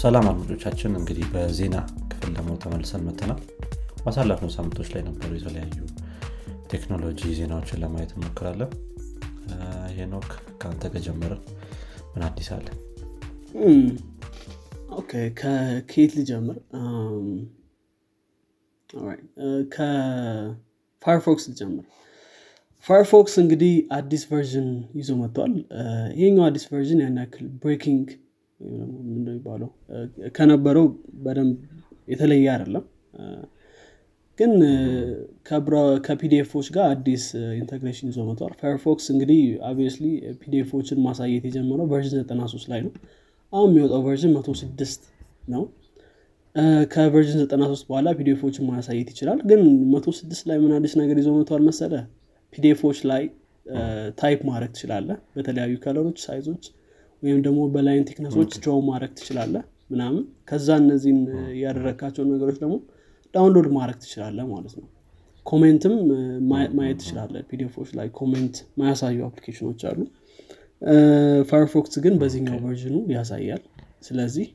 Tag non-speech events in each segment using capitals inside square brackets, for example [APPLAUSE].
ሰላም አድማጮቻችን እንግዲህ በዜና ክፍል ደግሞ ተመልሰን መተናል ማሳለፍነው ሳምንቶች ላይ ነበሩ የተለያዩ ቴክኖሎጂ ዜናዎችን ለማየት እንሞክራለን። ሄኖክ ከአንተ ከጀመረን ምን አዲስ አለ? ከኬት ልጀምር? ከፋርፎክስ ልጀምር። ፋርፎክስ እንግዲህ አዲስ ቨርዥን ይዞ መጥቷል። ይሄኛው አዲስ version ያን ያክል breaking የሚባለው? ከነበረው በደንብ የተለየ አይደለም። ግን ከ PDF ኦች ጋር አዲስ integration ይዞ መጥቷል። Firefox እንግዲህ obviously PDF ኦችን ማሳየት የጀመረው version 93 ላይ ነው። አሁን የሚወጣው version 106 ነው። ከ version 93 በኋላ PDF ኦችን ማሳየት ይችላል። ግን 106 ላይ ምን አዲስ ነገር ይዞ መጥቷል መሰለ PDF ኦች ላይ type ማድረግ ትችላለህ በተለያዩ color ኦች size ኦች ወይም ደግሞ በ line thickness ኦች draw ማድረግ ትችላለህ ምናምን። ከዛ እነዚህን ያደረግካቸውን ነገሮች ደግሞ download ማድረግ ትችላለህ ማለት ነው። comment ም ማየት ትችላለህ PDF ኦች ላይ comment ማያሳዩ application ኦች አሉ። Firefox ግን በዚህኛው version ኡ ያሳያል። ስለዚህ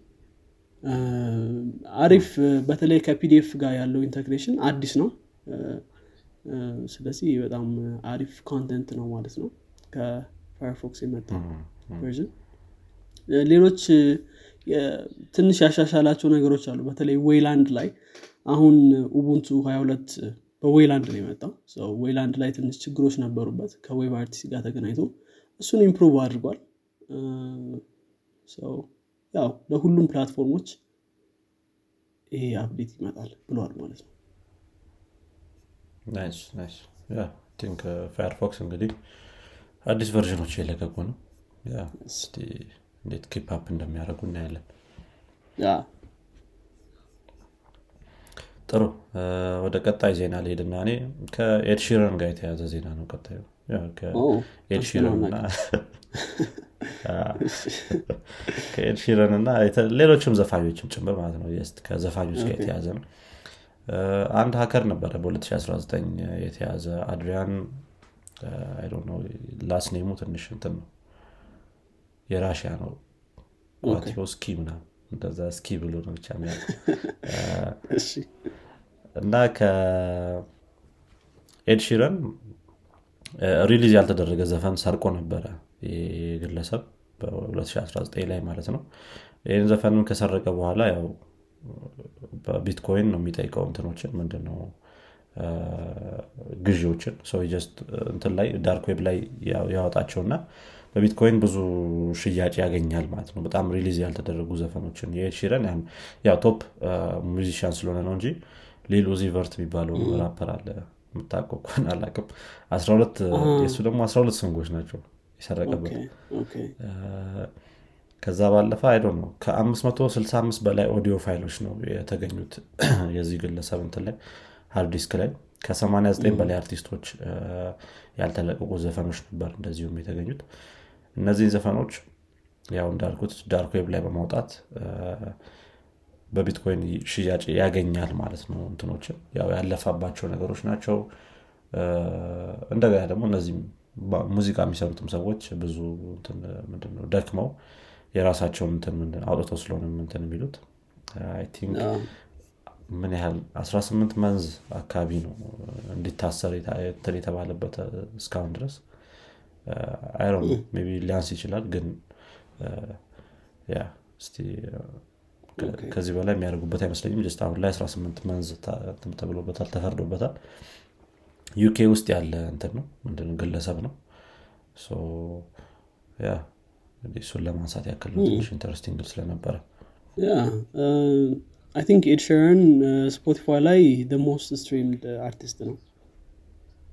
አሪፍ በተለይ ከ PDF ጋር ያለው integration አዲስ ነው። ስለዚህ በጣም አሪፍ content ነው ማለት ነው። ከ Firefox የመጣ version ሌሎች ትንሽ ያሻሻላቸው ነገሮች አሉ። በተለይ Wayland ላይ አሁን Ubuntu 22 በ Wayland ነው የመጣው። Wayland ላይ ትንሽ ችግሮች ነበሩበት ከ WebRTC ጋር ተገናኝቶ እሱን improve አድርጓል። ያው ለሁሉም platform ኦች ይሄ update ይመጣል ብለዋል ማለት ነው። think እንግዲህ አዲስ version ኦች የለቀቁ ነው እንዴት keep up እንደሚያደርጉ እናያለን። ጥሩ። ወደ ቀጣይ ዜና ልሄድና እኔ ከ Ed Sheeran ጋር የተያያዘ ዜና ነው ቀጣዩ። ከ Ed Sheeran እና [LAUGHS] ሌሎችም ዘፋኞችም ጭምር ማለት ነው። ከዘፋኞች ጋር የተያያዘ ነው። አንድ hacker ነበረ በ2019 የተያዘ አድሪያን። last name ኡ ትንሽ እንትን ነው የራሽያ ነው Kwiatkowski ምናም እንደዛ ስኪ ብሎ ነው ብቻ [LAUGHS] እና ከ Ed Sheeran release ያልተደረገ ዘፈን ሰርቆ ነበረ ግለሰብ በ2019 ላይ ማለት ነው። ይህን ዘፈንም ከሰረቀ በኋላ ያው በቢትኮይን ነው የሚጠይቀው እንትኖችን ምንድነው? ግዢዎችን። ሰው just እንትን ላይ dark web ላይ ያወጣቸውና በቢትኮይን ብዙ ሽያጭ ያገኛል ማለት ነው። በጣም release ያልተደረጉ ዘፈኖችን የ Sheeran ያው top musician ስለሆነ ነው እንጂ Lil Uzi Vert የሚባለው ራፐር አለ። የምታውቀው ከሆነ አላቅም የእሱ ደግሞ 12 song ኦች ናቸው የሰረቀበት። ከዛ ባለፈ I don't know ከ565 በላይ ኦዲዮ ፋይሎች ነው የተገኙት [CLEARS THROAT] የዚህ ግለሰብ እንትን ላይ hard disk ላይ። ከ89 በላይ አርቲስቶች ያልተለቀቁ ዘፈኖች ነበር እንደዚሁም የተገኙት እነዚህን ዘፈኖች ያው እንዳልኩት dark web ላይ በማውጣት በቢትኮይን ሽያጭ ያገኛል ማለት ነው እንትኖችን። ያው ያለፋባቸው ነገሮች ናቸው። እንደገና ደግሞ እነዚህም ሙዚቃ የሚሰሩትም ሰዎች ብዙ ምንድነው ደክመው የራሳቸውን አውጥተው ስለሆነ እንትን የሚሉት? think ምን ያህል 18 months አካባቢ ነው እንዲታሰር የተባለበት እስካሁን ድረስ አይሮ ቢ ሊያንስ ይችላል ግን ከዚህ በላይ የሚያደርጉበት አይመስለኝም። just አሁን ላይ 18 months ተብሎበታል ተፈርዶበታል። ዩኬ ውስጥ ያለ እንትን ነው ምንድን ግለሰብ ነው። እሱን ለማንሳት ያክል ነው ትንሽ interesting ስለነበረ። I think Ed Sheeran Spotify ላይ most streamed አርቲስት ነው።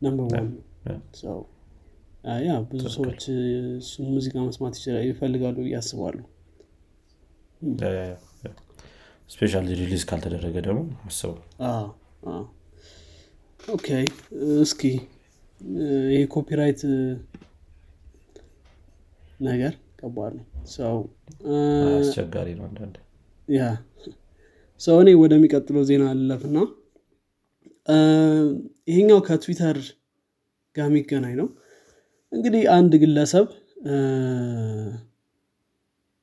number one yeah ብዙ ሰዎች እሱን ሙዚቃ መስማት ይፈልጋሉ ያስባሉ especially release ካልተደረገ ደግሞ አስበው okay እስኪ ይህ copyright ነገር ከባድ ነው። ሰው አስቸጋሪ ነው አንዳንድ ያ ሰው እኔ ወደሚቀጥለው ዜና አለፍና ይሄኛው ከትዊተር ጋር የሚገናኝ ነው እንግዲህ አንድ ግለሰብ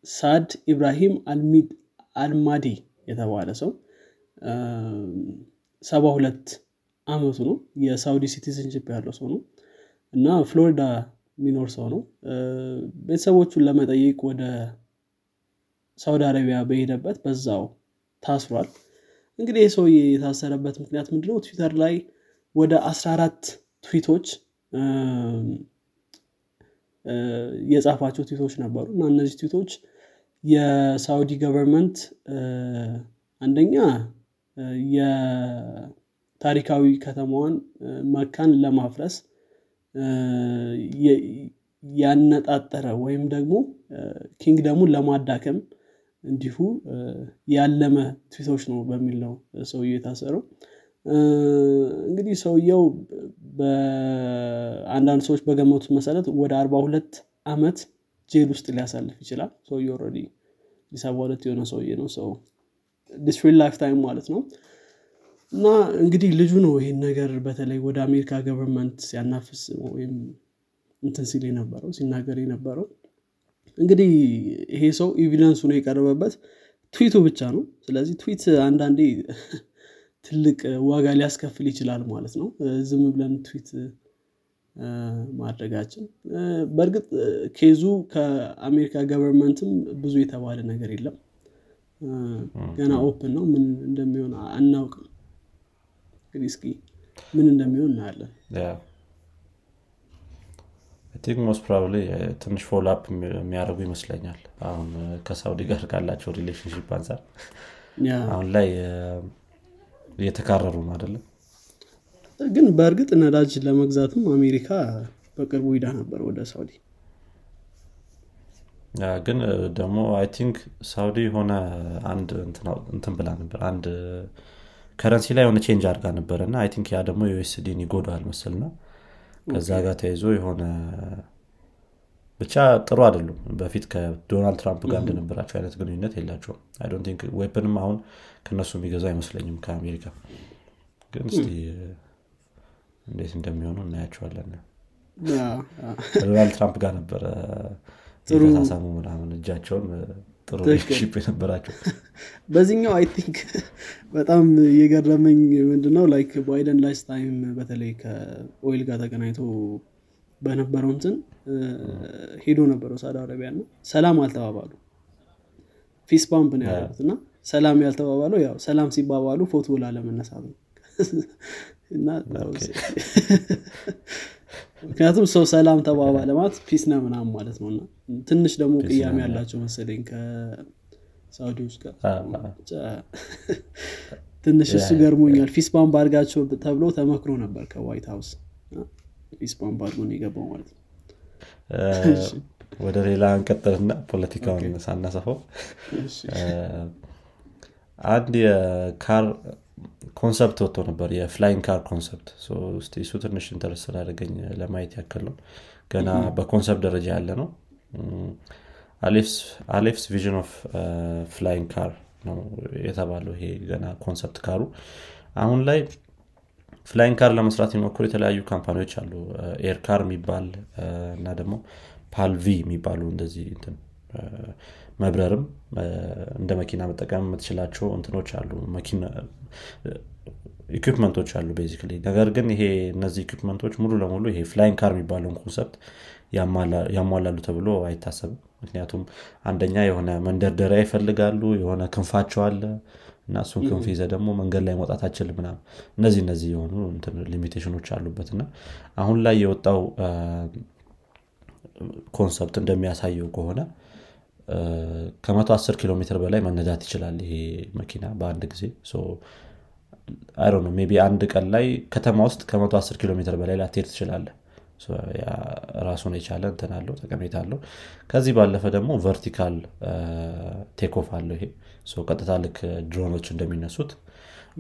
ሳድ ኢብራሂም አልማዲ የተባለ ሰው ሰባ ሁለት አመቱ ነው። የሳውዲ citizenship ያለው ሰው ነው እና ፍሎሪዳ የሚኖር ሰው ነው። ቤተሰቦቹን ለመጠየቅ ወደ ሳውዲ አረቢያ በሄደበት በዛው ታስሯል። እንግዲህ ይህ ሰውዬ የታሰረበት ምክንያት ምንድነው? ትዊተር ላይ ወደ 14 ትዊቶች የጻፋቸው ትዊቶች ነበሩ። እና እነዚህ ትዊቶች የሳውዲ government አንደኛ የታሪካዊ ከተማዋን መካን ለማፍረስ ያነጣጠረ ወይም ደግሞ kingdom ኡን ለማዳከም እንዲሁ ያለመ ትዊቶች ነው በሚል ነው ሰውየው የታሰረው እንግዲህ ሰውየው በአንዳንድ ሰዎች በገመቱት መሰረት ወደ አርባ ሁለት አመት jail ውስጥ ሊያሳልፍ ይችላል። ሰውየ already ሰባ ሁለት የሆነ ሰውዬ ነው። so it's pretty lifetime ማለት ነው። እና እንግዲህ ልጁ ነው ይህን ነገር በተለይ ወደ አሜሪካ government ሲያናፍስ ወይም እንትን ሲል የነበረው ሲናገር የነበረው። እንግዲህ ይሄ ሰው evidence ኡ ነው የቀረበበት ትዊቱ ብቻ ነው። ስለዚህ ትዊት አንዳንዴ [LAUGHS] ትልቅ ዋጋ ሊያስከፍል ይችላል ማለት ነው። ዝም ብለን ትዊት ማድረጋችን። በእርግጥ case ኡ ከአሜሪካ government ም ብዙ የተባለ ነገር የለም። ገና open ነው። ምን እንደሚሆን አናውቅም። እንግዲህ እስኪ ምን እንደሚሆን እናያለን። think most probably ትንሽ follow up የሚያደርጉ ይመስለኛል። አሁን ከሳውዲ ጋር ካላቸው relationship አንጻር አሁን ላይ እየተካረሩ ነው አይደለም? ግን በእርግጥ ነዳጅ ለመግዛትም አሜሪካ በቅርቡ ሂዳ ነበር ወደ ሳውዲ። ግን ደግሞ I think ሳውዲ የሆነ አንድ እንትን ብላ ነበር። አንድ currency ላይ የሆነ change አድርጋ ነበረ እና I think ያ ደግሞ USD ን ይጎዳል መስልና ከዛ ጋር ተያይዞ የሆነ ብቻ ጥሩ አይደሉም። በፊት ከዶናልድ ትራምፕ ጋር እንደነበራቸው አይነት ግንኙነት የላቸውም። I think weapon ም አሁን ከእነሱ የሚገዛ አይመስለኝም ከአሜሪካ። ግን እስቲ እንዴት እንደሚሆኑ እናያቸዋለን። ዶናልድ ትራምፕ ጋር ነበረ የተሳሳሙ ምናምን እጃቸውን ጥሩ ship የነበራቸው። [LAUGHS] በዚህኛው I think በጣም የገረመኝ ምንድነው? like ባይደን last time በተለይ ከ oil ጋር ተገናኝቶ በነበረው እንትን ሄዶ ነበረው ሳውዲ አረቢያ እና ሰላም አልተባባሉ። fist bump ነው ያደረጉት እና ሰላም ያልተባባለው ያው ሰላም ሲባባሉ ፎቶ ላለመነሳት ነው። [LAUGHS] እና [LAUGHS] ምክንያቱም ሰው ሰላም ተባባለ ማለት peace ነው ምናምን ማለት ነው። እና ትንሽ ደግሞ ቅያሜ ያላቸው መሰለኝ ከሳውዲዎች ጋር። ትንሽ እሱ ገርሞኛል። fist bump አድርጋቸው ተብሎ ተመክሮ ነበር ከዋይት ሀውስ bump አድርጎ ነው የገባው ማለት ነው። ወደ ሌላ እንቀጥልና ፖለቲካውን ሳናሰፈው አንድ የ car concept ወጥቶ ነበር የ flying car concept። እሱ ትንሽ interest ስላደረገኝ ለማየት ያክል ነው። ገና በ concept ደረጃ ያለ ነው። Alef's vision of flying car ነው የተባለው ይሄ ገና concept car ኡ። አሁን ላይ flying car ለመስራት የሚሞክሩ የተለያዩ company ዎች አሉ። AirCar የሚባል እና ደግሞ PAL-V የሚባሉ እንደዚህ መብረርም እንደ መኪና መጠቀም የምትችላቸው እንትኖች አሉ። equipment ኦች አሉ basically። ነገር ግን ይሄ እነዚህ equipment ኦች ሙሉ ለሙሉ ይሄ flying car የሚባለውን concept ያሟላሉ ተብሎ አይታሰብም። ምክንያቱም አንደኛ የሆነ መንደርደሪያ ይፈልጋሉ የሆነ ክንፋቸው አለ እና እሱን ክንፍ ይዘህ ደግሞ መንገድ ላይ መውጣት አትችልም ምናምን እነዚህ እነዚህ የሆኑ limitation ኦች አሉበት እና አሁን ላይ የወጣው concept እንደሚያሳየው ከሆነ ከመቶ አስር ኪሎ ሜትር በላይ መነዳት ይችላል ይሄ መኪና በአንድ ጊዜ። I know ቢ አንድ ቀን ላይ ከተማ ውስጥ ከመቶ አስር ኪሎ ሜትር በላይ ላትሄድ ትችላለህ ራሱን የቻለ እንትን አለው ጠቀሜታ አለው። ከዚህ ባለፈ ደግሞ vertical takeoff አለው ይሄ ቀጥታ ልክ ድሮኖች እንደሚነሱት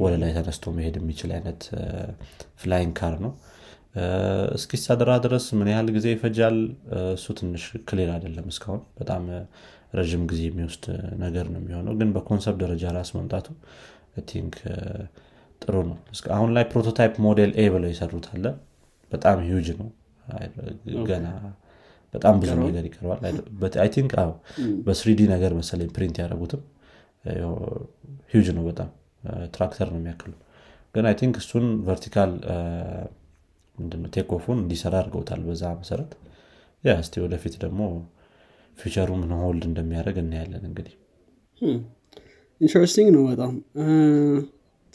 ወደ ላይ ተነስቶ መሄድ የሚችል አይነት flying car ነው። እስኪሰራ ድረስ ምን ያህል ጊዜ ይፈጃል? እሱ ትንሽ clear አይደለም እስካሁን። በጣም ረዥም ጊዜ የሚወስድ ነገር ነው የሚሆነው። ግን በ concept ደረጃ ራሱ መምጣቱ think ጥሩ ነው። አሁን ላይ prototype Model A ብለው የሰሩት አለ። በጣም ሂውጅ ነው። ገና በጣም ብዙ ነገር ይቀረዋል think በ 3D ነገር መሰለኝ print ያደረጉትም ሂውጅ ነው በጣም ትራክተር ነው የሚያክሉ ግን I think እሱን vertical takeoff ኡን እንዲሰራ አድርገውታል በዛ መሰረት። yeah እስቲ ወደፊት ደግሞ future ኡ ምን hold እንደሚያደርግ እናያለን እንግዲህ። interesting ነው በጣም።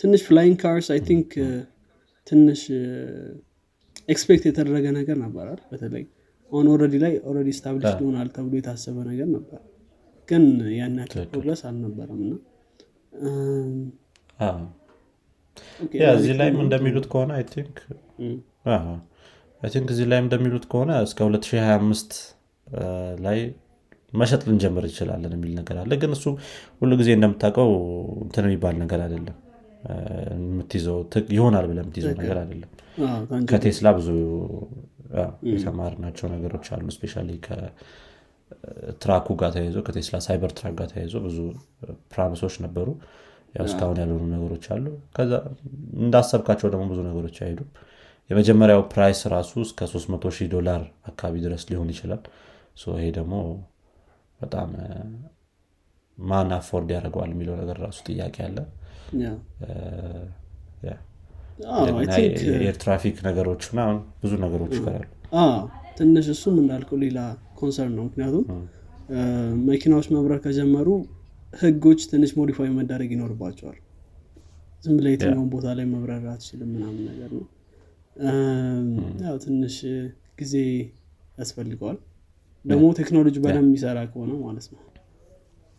ትንሽ flying cars I think ትንሽ expect የተደረገ ነገር ነበራል በተለይ አሁን already ላይ already establish ሊሆናል ተብሎ የታሰበ ነገር ነበር ግን ያን ያክል progress አልነበረም እና እዚህ ላይም እንደሚሉት ከሆነ I think እዚህ ላይም እንደሚሉት ከሆነ እስከ 2025 ላይ መሸጥ ልንጀምር እንችላለን የሚል ነገር አለ። ግን እሱ ሁሉ ጊዜ እንደምታውቀው እንትን የሚባል ነገር አይደለም። የምትይዘው ይሆናል ብለህ የምትይዘው ነገር አይደለም። ከቴስላ ብዙ የተማርናቸው ነገሮች አሉ። especially ከ truck ኡ ጋር ተያይዞ ከቴስላ Cybertruck ጋር ተያይዞ ብዙ promise ኦች ነበሩ። ያው እስካሁን ያልሆኑ ነገሮች አሉ። ከዛ እንዳሰብካቸው ደግሞ ብዙ ነገሮች አይሄዱም። የመጀመሪያው price ራሱ እስከ 300 ሺህ ዶላር አካባቢ ድረስ ሊሆን ይችላል። ይሄ ደግሞ በጣም ማን afford ያደርገዋል የሚለው ነገር ራሱ ጥያቄ አለ። የ air traffic ነገሮች ብዙ ነገሮች ይቀራሉ። ትንሽ እሱም እንዳልከው ሌላ concern ነው። ምክንያቱም መኪናዎች መብረር ከጀመሩ ህጎች ትንሽ modify መደረግ ይኖርባቸዋል። ዝም ብለህ የትኛውን ቦታ ላይ መብረር አትችልም ምናምን ነገር ነው። ያው ትንሽ ጊዜ ያስፈልገዋል። ደግሞ ቴክኖሎጂ በደንብ የሚሰራ ከሆነ ማለት ነው።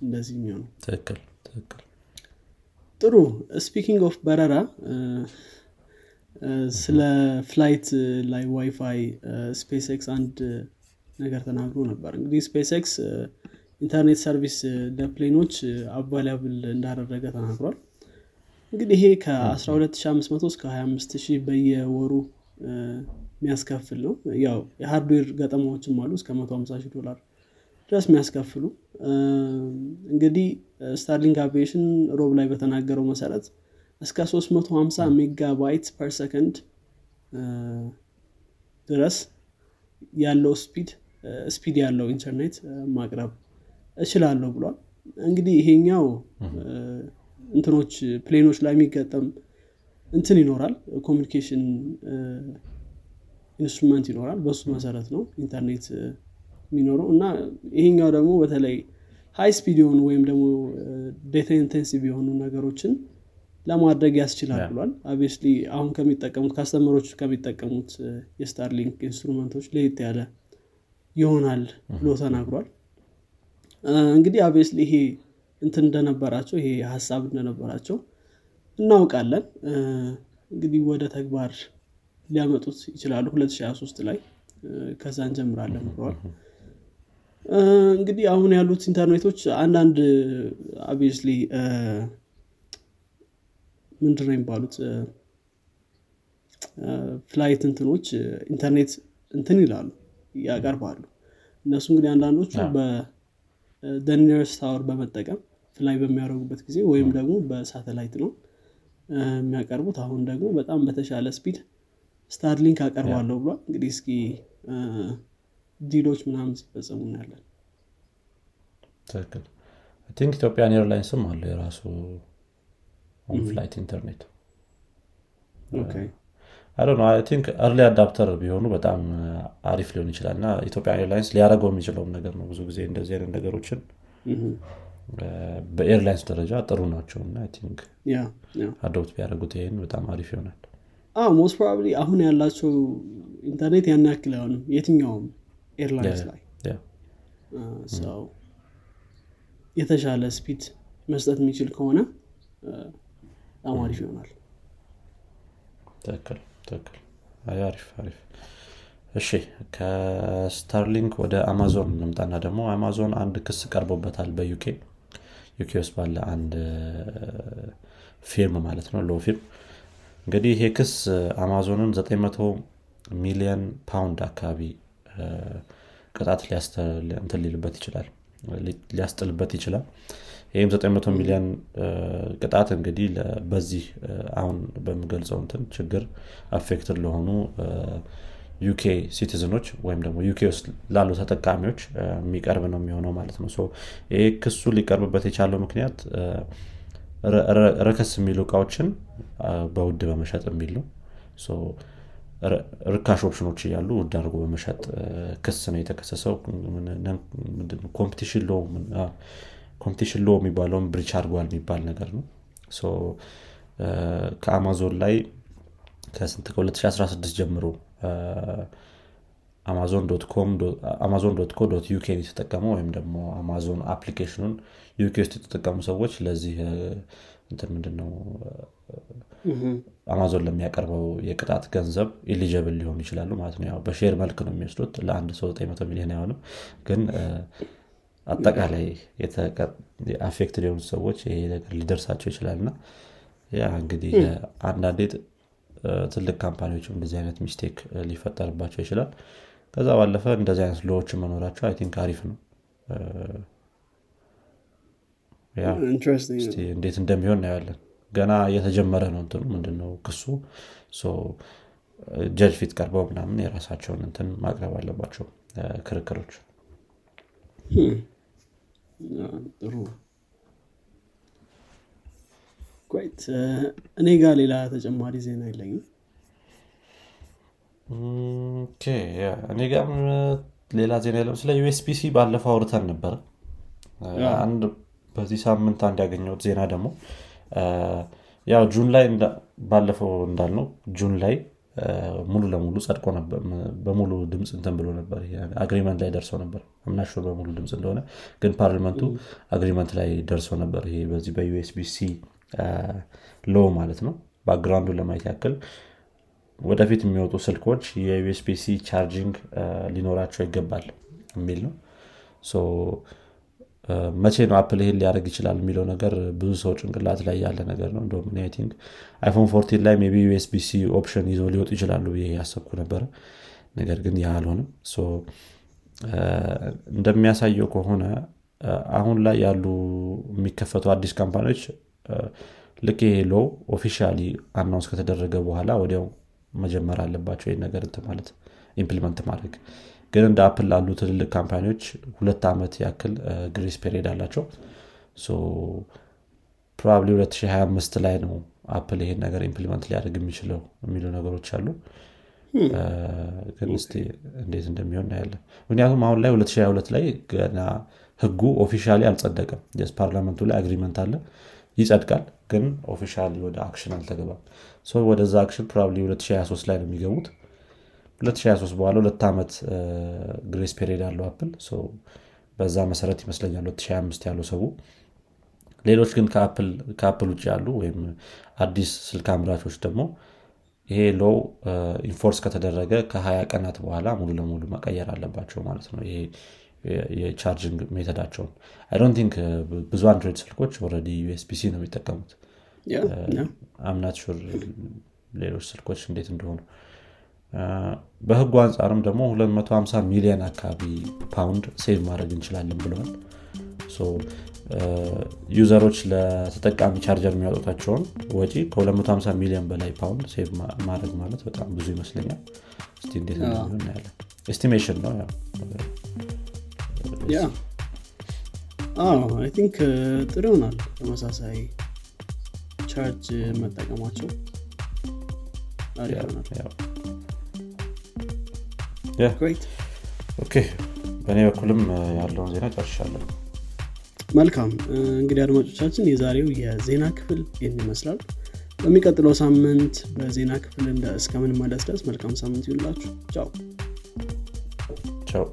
እንደዚህ የሚሆነው። ትክክል ትክክል። ጥሩ። speaking of በረራ ስለ flight ላይ WiFi SpaceX አንድ ነገር ተናግሮ ነበር። እንግዲህ SpaceX ኢንተርኔት service ለ plane ኦች available እንዳደረገ ተናግሯል። እንግዲህ ይሄ ከ12500 እስከ 25000 በየወሩ የሚያስከፍል ነው። ያው የ hardware ገጠማዎችም አሉ እስከ 150 ዶላር ድረስ የሚያስከፍሉ። እንግዲህ Starlink Aviation ሮብ ላይ በተናገረው መሰረት እስከ 350 megabyte per second ድረስ ያለው speed speed ያለው ኢንተርኔት ማቅረብ እችላለሁ ብሏል። እንግዲህ ይሄኛው እንትኖች plane ኦች ላይ የሚገጠም እንትን ይኖራል communication instrument ይኖራል። በሱ መሰረት ነው ኢንተርኔት የሚኖረው። እና ይሄኛው ደግሞ በተለይ high speed የሆኑ ወይም ደግሞ data intensive የሆኑ ነገሮችን ለማድረግ ያስችላል ብሏል። obviously አሁን ከሚጠቀሙት customer ኦች ከሚጠቀሙት የ Starlink instrument ኦች ለየት ያለ ይሆናል ብሎ ተናግሯል። እንግዲህ obviously ይሄ እንትን እንደነበራቸው ይሄ ሀሳብ እንደነበራቸው እናውቃለን። እንግዲህ ወደ ተግባር ሊያመጡት ይችላሉ 2023 ላይ። ከዛ እንጀምራለን ብለዋል። እንግዲህ አሁን ያሉት ኢንተርኔቶች አንዳንድ obviously ምንድነው የሚባሉት? flight እንትኖች ኢንተርኔት እንትን ይላሉ ያቀርባሉ። እነሱ እንግዲህ አንዳንዶቹ በ the nearest tower በመጠቀም fly በሚያደርጉበት ጊዜ ወይም ደግሞ በሳተላይት ነው የሚያቀርቡት። አሁን ደግሞ በጣም በተሻለ speed ስታርሊንክ አቀርባለሁ ብሏል። እንግዲህ እስኪ deal ኦች ምናምን ሲፈጸሙ እናያለን። ትክክል። think ኢትዮጵያን ኤርላይንስም አለ የራሱ on flight internet think early adopter ቢሆኑ በጣም አሪፍ ሊሆን ይችላል እና ኢትዮጵያ ኤርላይንስ ሊያደረገው የሚችለውን ነገር ነው ብዙ ጊዜ እንደዚህ አይነት ነገሮችን። በ airlines ደረጃ ጥሩ ናቸው እና think adopt ቢያደረጉት ይህን በጣም አሪፍ ይሆናል። most probably አሁን ያላቸው ኢንተርኔት ያን ያክል አይሆንም የትኛውም airlines ላይ። ሰው የተሻለ speed መስጠት የሚችል ከሆነ በጣም አሪፍ ይሆናል። ትክክል ትክክል። አሪፍ አሪፍ። እሺ ከስታርሊንክ ወደ አማዞን እንምጣና ደግሞ አማዞን አንድ ክስ ቀርቦበታል በዩኬ። ዩኬ ውስጥ ባለ አንድ firm ማለት ነው law firm። እንግዲህ ይሄ ክስ አማዞንን 900 ሚሊዮን ፓውንድ አካባቢ ቅጣት ሊልበት ይችላል ሊያስጥልበት ይችላል ይህም 900 ሚሊዮን ቅጣት እንግዲህ በዚህ አሁን በምገልጸው እንትን ችግር affected ለሆኑ ዩኬ citizen ኦች ወይም ደግሞ ዩኬ ውስጥ ላሉ ተጠቃሚዎች የሚቀርብ ነው የሚሆነው ማለት ነው። ይህ ክሱ ሊቀርብበት የቻለው ምክንያት ረከስ የሚሉ እቃዎችን በውድ በመሸጥ የሚል ነው። ርካሽ ኦፕሽኖች እያሉ ውድ አድርጎ በመሸጥ ክስ ነው የተከሰሰው። competition law የሚባለውን breach አድርጓል የሚባል ነገር ነው። ከአማዞን ላይ ከስንት ከ2016 ጀምሮ Amazon dot co dot UK የተጠቀመው ወይም ደግሞ አማዞን application ኡን ዩኬ ውስጥ የተጠቀሙ ሰዎች ለዚህ እንትን ምንድነው? አማዞን ለሚያቀርበው የቅጣት ገንዘብ eligible ሊሆኑ ይችላሉ ማለት ነው። ያው በ share መልክ ነው የሚወስዱት ለአንድ ሰው 900 ሚሊዮን አይሆንም። ግን አጠቃላይ affect ሊሆኑ ሰዎች ይሄ ነገር ሊደርሳቸው ይችላል። እና ያ እንግዲህ አንዳንዴ ትልቅ company ዎችም እንደዚህ አይነት mistake ሊፈጠርባቸው ይችላል። ከዛ ባለፈ እንደዚህ አይነት law ዎችን መኖራቸው I think አሪፍ ነው። እንዴት እንደሚሆን እናያለን ገና እየተጀመረ ነው እንትኑ ምንድነው ክሱ? ጀጅ ፊት ቀርበው ምናምን የራሳቸውን እንትን ማቅረብ አለባቸው። ክርክሮች ጥሩ። ት እኔ ጋር ሌላ ተጨማሪ ዜና የለኝም? እኔ ጋር ሌላ ዜና የለም። ስለ USB-C ባለፈው አውርተን ነበረ አንድ በዚህ ሳምንት አንድ ያገኘሁት ዜና ደግሞ ያው June ላይ ባለፈው እንዳልነው June ላይ ሙሉ ለሙሉ ጸድቆ ነበር በሙሉ ድምፅ እንትን ብሎ ነበር። agreement ላይ ደርሰው ነበር። I'm not sure በሙሉ ድምፅ እንደሆነ ግን ፓርላመንቱ agreement ላይ ደርሰው ነበር። ይሄ በዚህ በ USB-C law ማለት ነው። background ኡን ለማየት ያክል ወደፊት የሚወጡ ስልኮች የ USB-C charging ሊኖራቸው ይገባል የሚል ነው መቼ ነው አፕል ይሄን ሊያደርግ ይችላል የሚለው ነገር ብዙ ሰው ጭንቅላት ላይ ያለ ነገር ነው። እንደም ቲንክ iPhone fourteen ላይ ቢ USB-C option ይዘው ሊወጡ ይችላሉ ይሄ ያሰብኩ ነበረ ነገር ግን ያ አልሆንም እንደሚያሳየው ከሆነ አሁን ላይ ያሉ የሚከፈቱ አዲስ company ዎች ልክ ይሄ law officially announce ከተደረገ በኋላ ወዲያው መጀመር አለባቸው ይህ ነገር ማለት implement ማድረግ ግን እንደ አፕል ላሉ ትልልቅ company ዎች ሁለት ዓመት ያክል grace period አላቸው። probably 2025 ላይ ነው አፕል ይሄን ነገር implement ሊያደርግ የሚችለው የሚሉ ነገሮች አሉ። ግን so እንዴት እንደሚሆን እናያለን። ምክንያቱም አሁን ላይ 2022 ላይ ገና ህጉ officially አልጸደቀም። so ፓርላመንቱ ላይ agreement አለ። ይጸድቃል ግን officially ወደ action አልተገባም። ወደዛ action probably 2023 ላይ ነው የሚገቡት 2023 በኋላ ሁለት ዓመት grace period አለው አፕል በዛ መሰረት ይመስለኛል 2025 ያለው ሰው። ሌሎች ግን ከአፕል ውጭ ያሉ ወይም አዲስ ስልክ አምራቾች ደግሞ ይሄ law enforce ከተደረገ ከ20 ቀናት በኋላ ሙሉ ለሙሉ መቀየር አለባቸው ማለት ነው። ይሄ የ charging method ኣቸውን። I don't think ብዙ አንድሮይድ ስልኮች already USB-C ነው የሚጠቀሙት። I'm not sure ሌሎች ስልኮች እንዴት እንደሆኑ በህጉ አንጻርም ደግሞ 250 ሚሊዮን አካባቢ ፓውንድ save ማድረግ እንችላለን ብለዋል። user ኦች ለተጠቃሚ ቻርጀር የሚያወጡታቸውን ወጪ ከ250 ሚሊዮን በላይ ፓውንድ save ማድረግ ማለት በጣም ብዙ ይመስለኛል። እስቲ እንዴት እናያለን። estimation ነው think ጥሩ ይሆናል ተመሳሳይ ቻርጅ መጠቀማቸው። አሪፍ ይሆናል በእኔ በኩልም ያለውን ዜና ጨርሻለሁ። መልካም. እንግዲህ አድማጮቻችን የዛሬው የዜና ክፍል ይህን ይመስላል። በሚቀጥለው ሳምንት በዜና ክፍል እስከምንመለስ ድረስ መልካም ሳምንት ይውላችሁ ቻው። ቻው